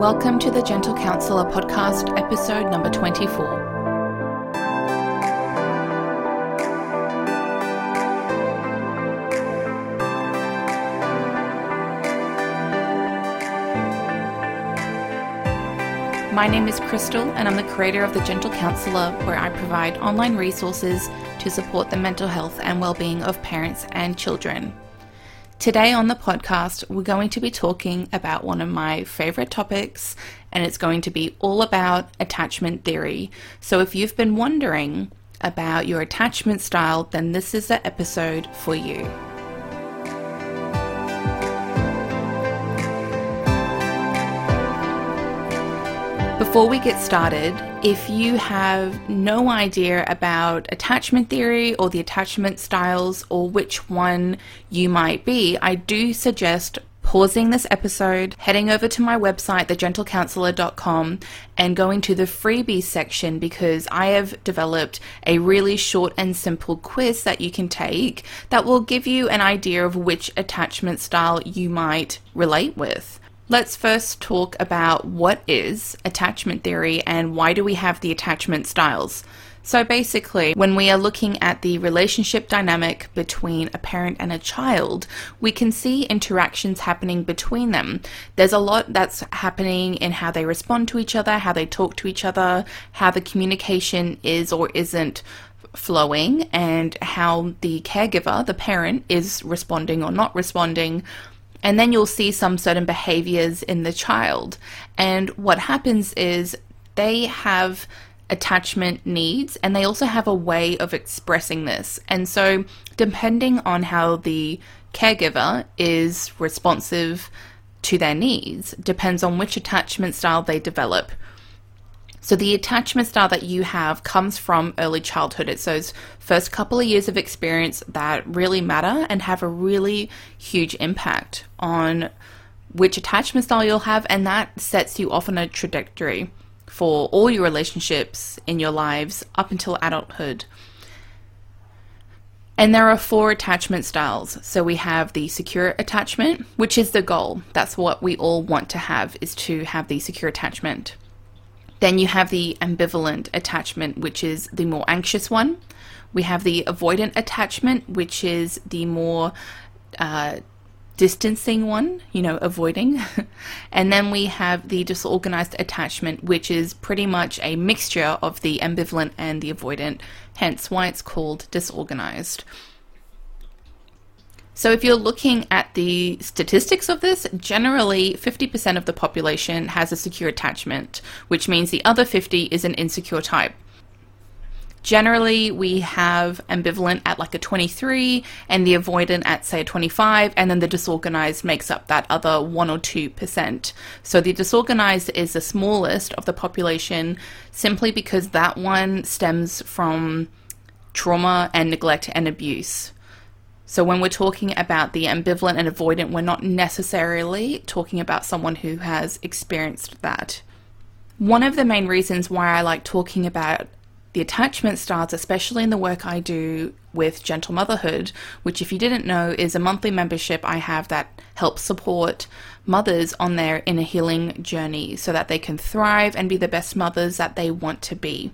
Welcome to the Gentle Counsellor podcast, episode number 24. My name is Crystal, and I'm the creator of The Gentle Counsellor, where I provide online resources to support the mental health and well-being of parents and children. Today on the podcast, we're going to be talking about one of my favorite topics, and it's going to be all about attachment theory. So, if you've been wondering about your attachment style, then this is the episode for you. Before we get started, if you have no idea about attachment theory or the attachment styles or which one you might be, I do suggest pausing this episode, heading over to my website, thegentlecounsellor.com, and going to the freebies section because I have developed a really short and simple quiz that you can take that will give you an idea of which attachment style you might relate with. Let's first talk about what is attachment theory and why do we have the attachment styles. So basically, when we are looking at the relationship dynamic between a parent and a child, we can see interactions happening between them. There's a lot that's happening in how they respond to each other, how they talk to each other, how the communication is or isn't flowing, and how the caregiver, the parent, is responding or not responding and then you'll see some certain behaviors in the child. And what happens is they have attachment needs and they also have a way of expressing this. And so, depending on how the caregiver is responsive to their needs, depends on which attachment style they develop. So the attachment style that you have comes from early childhood. It's those first couple of years of experience that really matter and have a really huge impact on which attachment style you'll have, and that sets you off on a trajectory for all your relationships in your lives up until adulthood. And there are four attachment styles. So we have the secure attachment, which is the goal. That's what we all want to have is to have the secure attachment. Then you have the ambivalent attachment, which is the more anxious one. We have the avoidant attachment, which is the more uh, distancing one, you know, avoiding. and then we have the disorganized attachment, which is pretty much a mixture of the ambivalent and the avoidant, hence why it's called disorganized. So, if you're looking at the statistics of this, generally 50% of the population has a secure attachment, which means the other 50 is an insecure type. Generally, we have ambivalent at like a 23 and the avoidant at say a 25, and then the disorganized makes up that other 1 or 2%. So the disorganized is the smallest of the population simply because that one stems from trauma and neglect and abuse. So, when we're talking about the ambivalent and avoidant, we're not necessarily talking about someone who has experienced that. One of the main reasons why I like talking about the attachment styles, especially in the work I do with Gentle Motherhood, which, if you didn't know, is a monthly membership I have that helps support mothers on their inner healing journey so that they can thrive and be the best mothers that they want to be.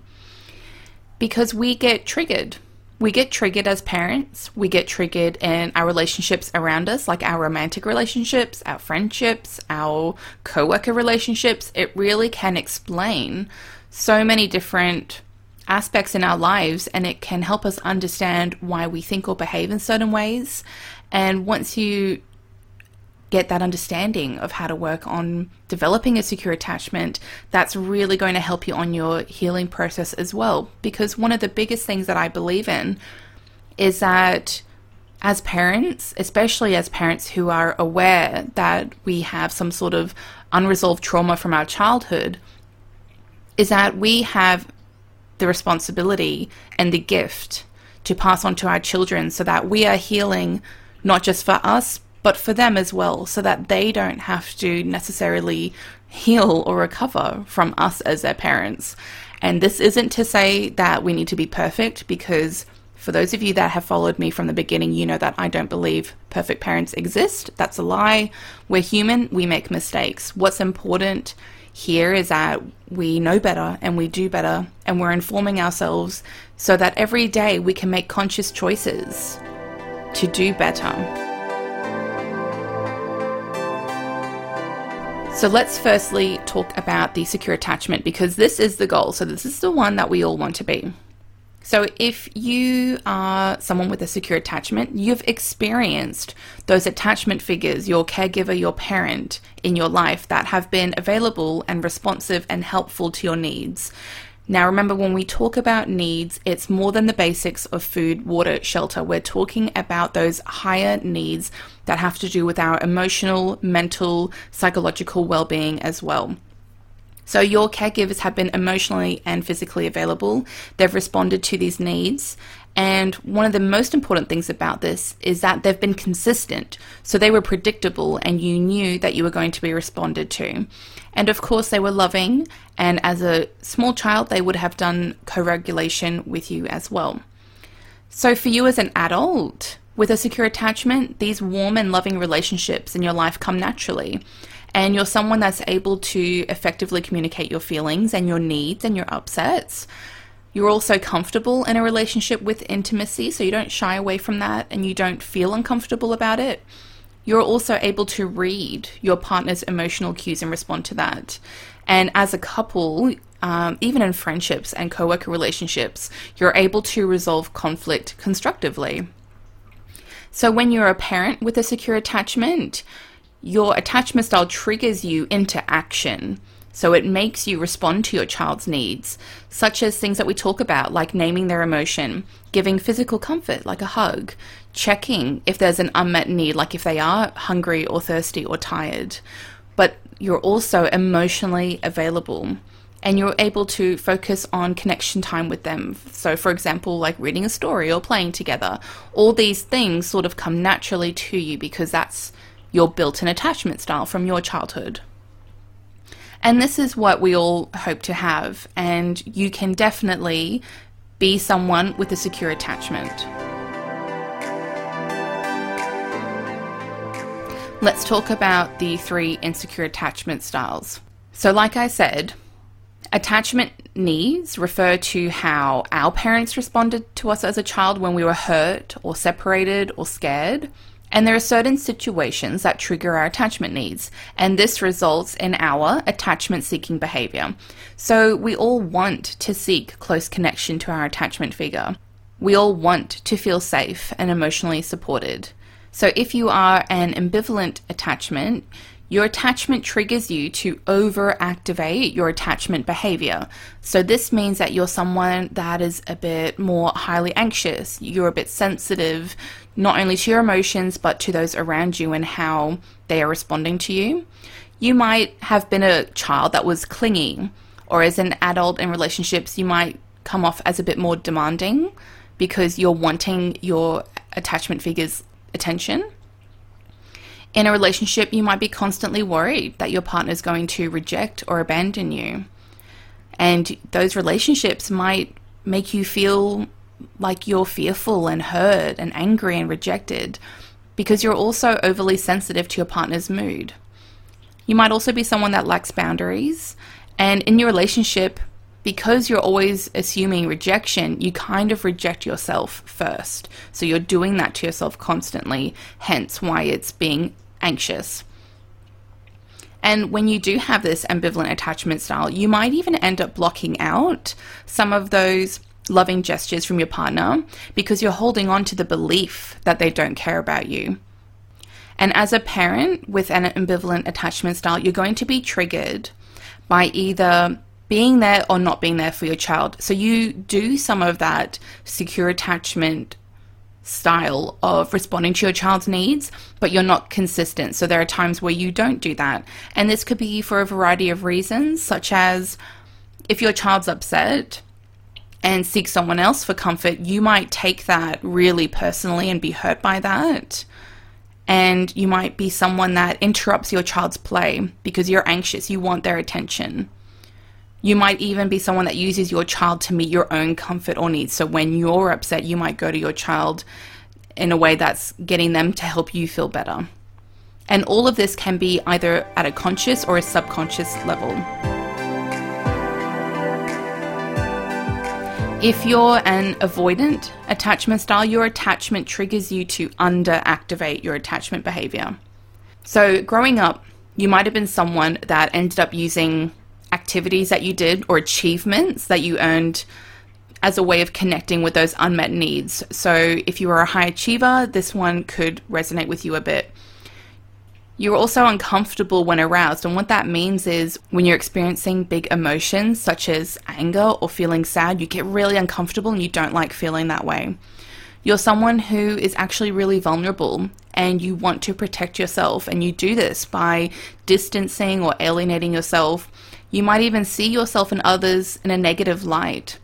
Because we get triggered we get triggered as parents. We get triggered in our relationships around us, like our romantic relationships, our friendships, our coworker relationships. It really can explain so many different aspects in our lives and it can help us understand why we think or behave in certain ways. And once you get that understanding of how to work on developing a secure attachment, that's really going to help you on your healing process as well. Because one of the biggest things that I believe in is that as parents, especially as parents who are aware that we have some sort of unresolved trauma from our childhood, is that we have the responsibility and the gift to pass on to our children so that we are healing not just for us, but for them as well, so that they don't have to necessarily heal or recover from us as their parents. And this isn't to say that we need to be perfect, because for those of you that have followed me from the beginning, you know that I don't believe perfect parents exist. That's a lie. We're human, we make mistakes. What's important here is that we know better and we do better and we're informing ourselves so that every day we can make conscious choices to do better. So let's firstly talk about the secure attachment because this is the goal. So this is the one that we all want to be. So, if you are someone with a secure attachment, you've experienced those attachment figures, your caregiver, your parent in your life that have been available and responsive and helpful to your needs. Now, remember, when we talk about needs, it's more than the basics of food, water, shelter. We're talking about those higher needs that have to do with our emotional, mental, psychological well being as well. So your caregivers have been emotionally and physically available. They've responded to these needs. And one of the most important things about this is that they've been consistent. So they were predictable and you knew that you were going to be responded to. And of course, they were loving. And as a small child, they would have done co regulation with you as well. So for you as an adult, with a secure attachment, these warm and loving relationships in your life come naturally and you're someone that's able to effectively communicate your feelings and your needs and your upsets. You're also comfortable in a relationship with intimacy, so you don't shy away from that and you don't feel uncomfortable about it. You're also able to read your partner's emotional cues and respond to that. And as a couple, um, even in friendships and co worker relationships, you're able to resolve conflict constructively. So, when you're a parent with a secure attachment, your attachment style triggers you into action. So it makes you respond to your child's needs, such as things that we talk about, like naming their emotion, giving physical comfort, like a hug, checking if there's an unmet need, like if they are hungry or thirsty or tired. But you're also emotionally available and you're able to focus on connection time with them. So, for example, like reading a story or playing together. All these things sort of come naturally to you because that's your built in attachment style from your childhood. And this is what we all hope to have, and you can definitely be someone with a secure attachment. Let's talk about the three insecure attachment styles. So, like I said, attachment needs refer to how our parents responded to us as a child when we were hurt or separated or scared. And there are certain situations that trigger our attachment needs, and this results in our attachment seeking behavior. So, we all want to seek close connection to our attachment figure. We all want to feel safe and emotionally supported. So, if you are an ambivalent attachment, your attachment triggers you to overactivate your attachment behavior. So, this means that you're someone that is a bit more highly anxious, you're a bit sensitive not only to your emotions, but to those around you and how they are responding to you. You might have been a child that was clingy, or as an adult in relationships, you might come off as a bit more demanding because you're wanting your attachment figure's attention in a relationship, you might be constantly worried that your partner is going to reject or abandon you. And those relationships might make you feel like you're fearful and hurt and angry and rejected because you're also overly sensitive to your partner's mood. You might also be someone that lacks boundaries, and in your relationship, because you're always assuming rejection, you kind of reject yourself first. So you're doing that to yourself constantly, hence why it's being anxious. And when you do have this ambivalent attachment style, you might even end up blocking out some of those loving gestures from your partner because you're holding on to the belief that they don't care about you. And as a parent with an ambivalent attachment style, you're going to be triggered by either being there or not being there for your child. So you do some of that secure attachment style of responding to your child's needs, but you're not consistent. So there are times where you don't do that. And this could be for a variety of reasons, such as if your child's upset and seeks someone else for comfort, you might take that really personally and be hurt by that. And you might be someone that interrupts your child's play because you're anxious, you want their attention. You might even be someone that uses your child to meet your own comfort or needs. So when you're upset, you might go to your child in a way that's getting them to help you feel better. And all of this can be either at a conscious or a subconscious level. If you're an avoidant attachment style, your attachment triggers you to underactivate your attachment behavior. So, growing up, you might have been someone that ended up using activities that you did or achievements that you earned as a way of connecting with those unmet needs. So, if you are a high achiever, this one could resonate with you a bit. You're also uncomfortable when aroused, and what that means is when you're experiencing big emotions such as anger or feeling sad, you get really uncomfortable and you don't like feeling that way. You're someone who is actually really vulnerable and you want to protect yourself, and you do this by distancing or alienating yourself. You might even see yourself and others in a negative light.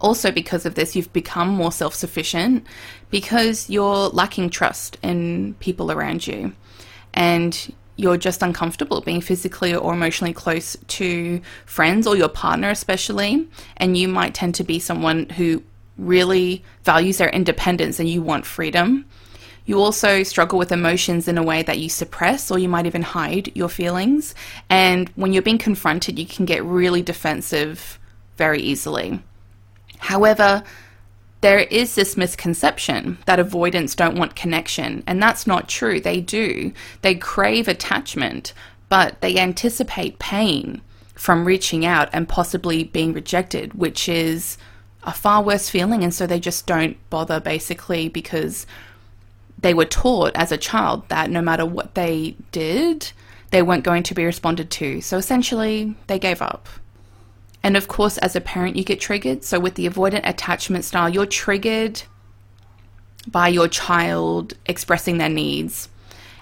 Also, because of this, you've become more self sufficient because you're lacking trust in people around you and you're just uncomfortable being physically or emotionally close to friends or your partner, especially, and you might tend to be someone who really values their independence and you want freedom. You also struggle with emotions in a way that you suppress or you might even hide your feelings. And when you're being confronted, you can get really defensive very easily. However, there is this misconception that avoidants don't want connection, and that's not true. They do. They crave attachment, but they anticipate pain from reaching out and possibly being rejected, which is a far worse feeling, and so they just don't bother basically because they were taught as a child that no matter what they did, they weren't going to be responded to. So essentially, they gave up. And of course, as a parent, you get triggered. So, with the avoidant attachment style, you're triggered by your child expressing their needs.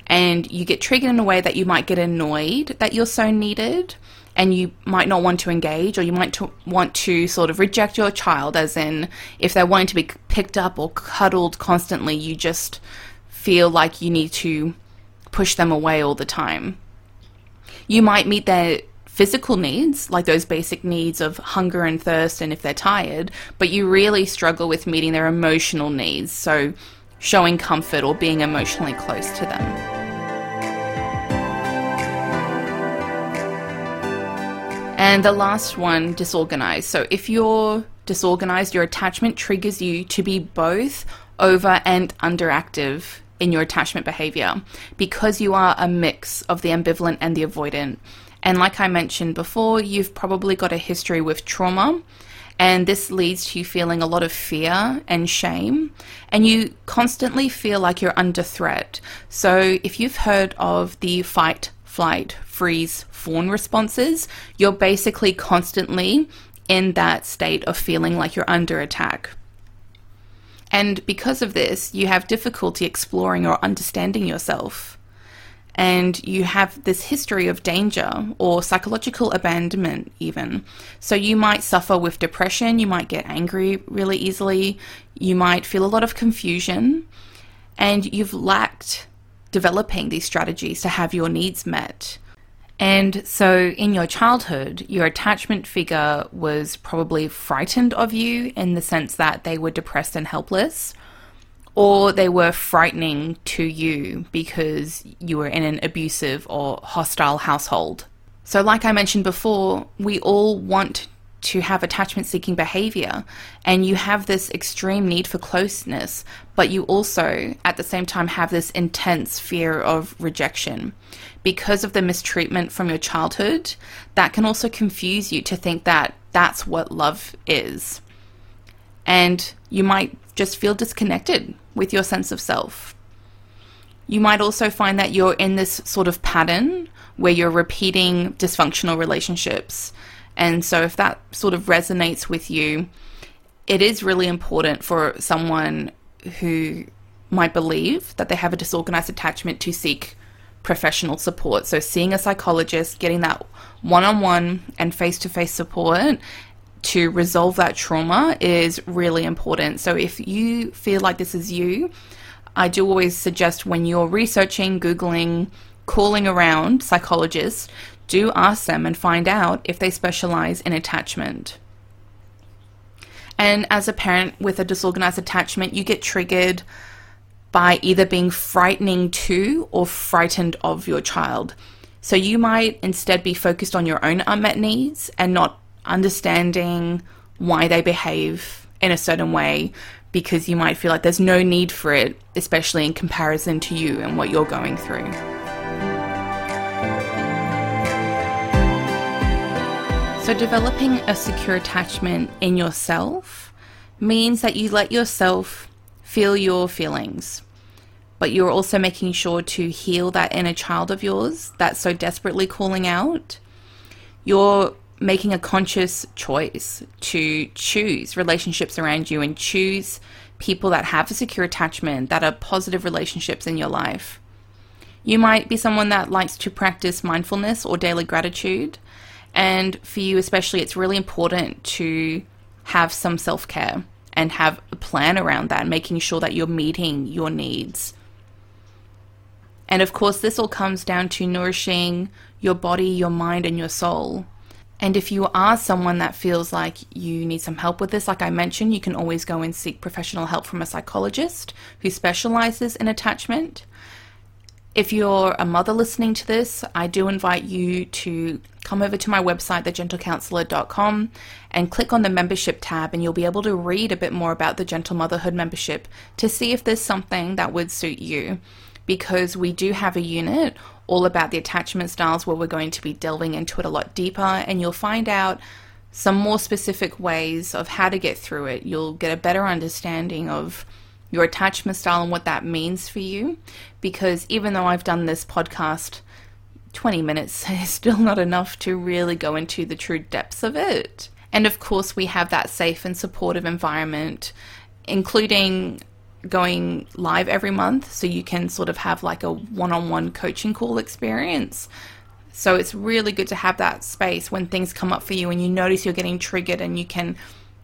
And you get triggered in a way that you might get annoyed that you're so needed and you might not want to engage or you might to want to sort of reject your child as in if they're wanting to be picked up or cuddled constantly you just feel like you need to push them away all the time you might meet their physical needs, like those basic needs of hunger and thirst, and if they're tired, but you really struggle with meeting their emotional needs, so showing comfort or being emotionally close to them. And the last one, disorganized. So if you're disorganized, your attachment triggers you to be both over and underactive in your attachment behavior because you are a mix of the ambivalent and the avoidant. And like I mentioned before, you've probably got a history with trauma, and this leads to you feeling a lot of fear and shame, and you constantly feel like you're under threat. So, if you've heard of the fight, flight, freeze, fawn responses, you're basically constantly in that state of feeling like you're under attack. And because of this, you have difficulty exploring or understanding yourself and you have this history of danger or psychological abandonment, even. So you might suffer with depression, you might get angry really easily, you might feel a lot of confusion, and you've lacked developing these strategies to have your needs met. And so, in your childhood, your attachment figure was probably frightened of you in the sense that they were depressed and helpless or they were frightening to you because you were in an abusive or hostile household. So, like I mentioned before, we all want to have attachment seeking behavior, and you have this extreme need for closeness, but you also, at the same time, have this intense fear of rejection. Because of the mistreatment from your childhood, that can also confuse you to think that that's what love is. And you might just feel disconnected with your sense of self. You might also find that you're in this sort of pattern where you're repeating dysfunctional relationships. And so, if that sort of resonates with you, it is really important for someone who might believe that they have a disorganized attachment to seek professional support. So, seeing a psychologist, getting that one on one and face to face support to resolve that trauma is really important. So if you feel like this is you, I do always suggest when you're researching, Googling, calling around psychologists, do ask them and find out if they specialize in attachment. And as a parent with a disorganized attachment, you get triggered by either being frightening to or frightened of your child. So you might instead be focused on your own unmet needs and not understanding why they behave in a certain way because you might feel like there's no need for it, especially in comparison to you and what you're going through. So, developing a secure attachment in yourself means that you let yourself feel your feelings, but you're also making sure to heal that inner child of yours that's so desperately calling out. You're making a conscious choice to choose relationships around you and choose people that have a secure attachment, that are positive relationships in your life. You might be someone that likes to practice mindfulness or daily gratitude. And for you, especially, it's really important to have some self care and have a plan around that, making sure that you're meeting your needs. And of course, this all comes down to nourishing your body, your mind, and your soul. And if you are someone that feels like you need some help with this, like I mentioned, you can always go and seek professional help from a psychologist who specializes in attachment. If you're a mother listening to this, I do invite you to come over to my website, thegentlecounsellor.com, and click on the membership tab, and you'll be able to read a bit more about the Gentle Motherhood membership to see if there's something that would suit you. Because we do have a unit all about the attachment styles where we're going to be delving into it a lot deeper and you'll find out some more specific ways of how to get through it. You'll get a better understanding of your attachment style and what that means for you. Because even though I've done this podcast 20 minutes is still not enough to really go into the true depths of it. And of course, we have that safe and supportive environment, including going live every month so you can sort of have like a one-on-one coaching call experience so it's really good to have that space when things come up for you and you notice you're getting triggered and you can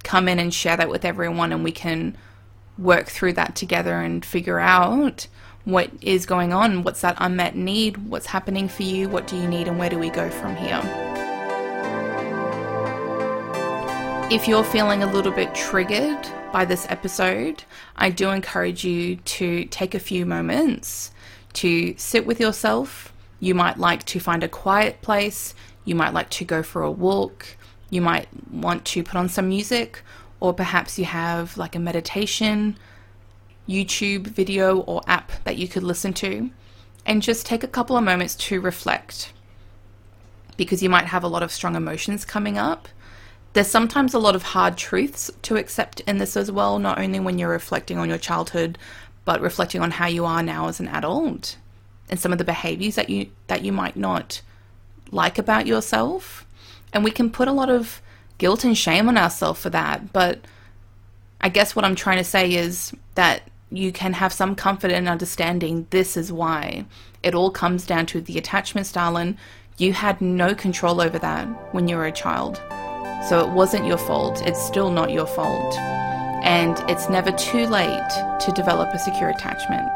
come in and share that with everyone and we can work through that together and figure out what is going on what's that unmet need what's happening for you what do you need and where do we go from here? If you're feeling a little bit triggered by this episode, I do encourage you to take a few moments to sit with yourself. You might like to find a quiet place, you might like to go for a walk, you might want to put on some music, or perhaps you have like a meditation, YouTube video, or app that you could listen to, and just take a couple of moments to reflect because you might have a lot of strong emotions coming up there's sometimes a lot of hard truths to accept in this as well, not only when you're reflecting on your childhood, but reflecting on how you are now as an adult and some of the behaviors that you that you might not like about yourself. And we can put a lot of guilt and shame on ourselves for that, but I guess what I'm trying to say is that you can have some comfort in understanding this is why. It all comes down to the attachment style, and you had no control over that when you were a child. So it wasn't your fault. It's still not your fault. And it's never too late to develop a secure attachment.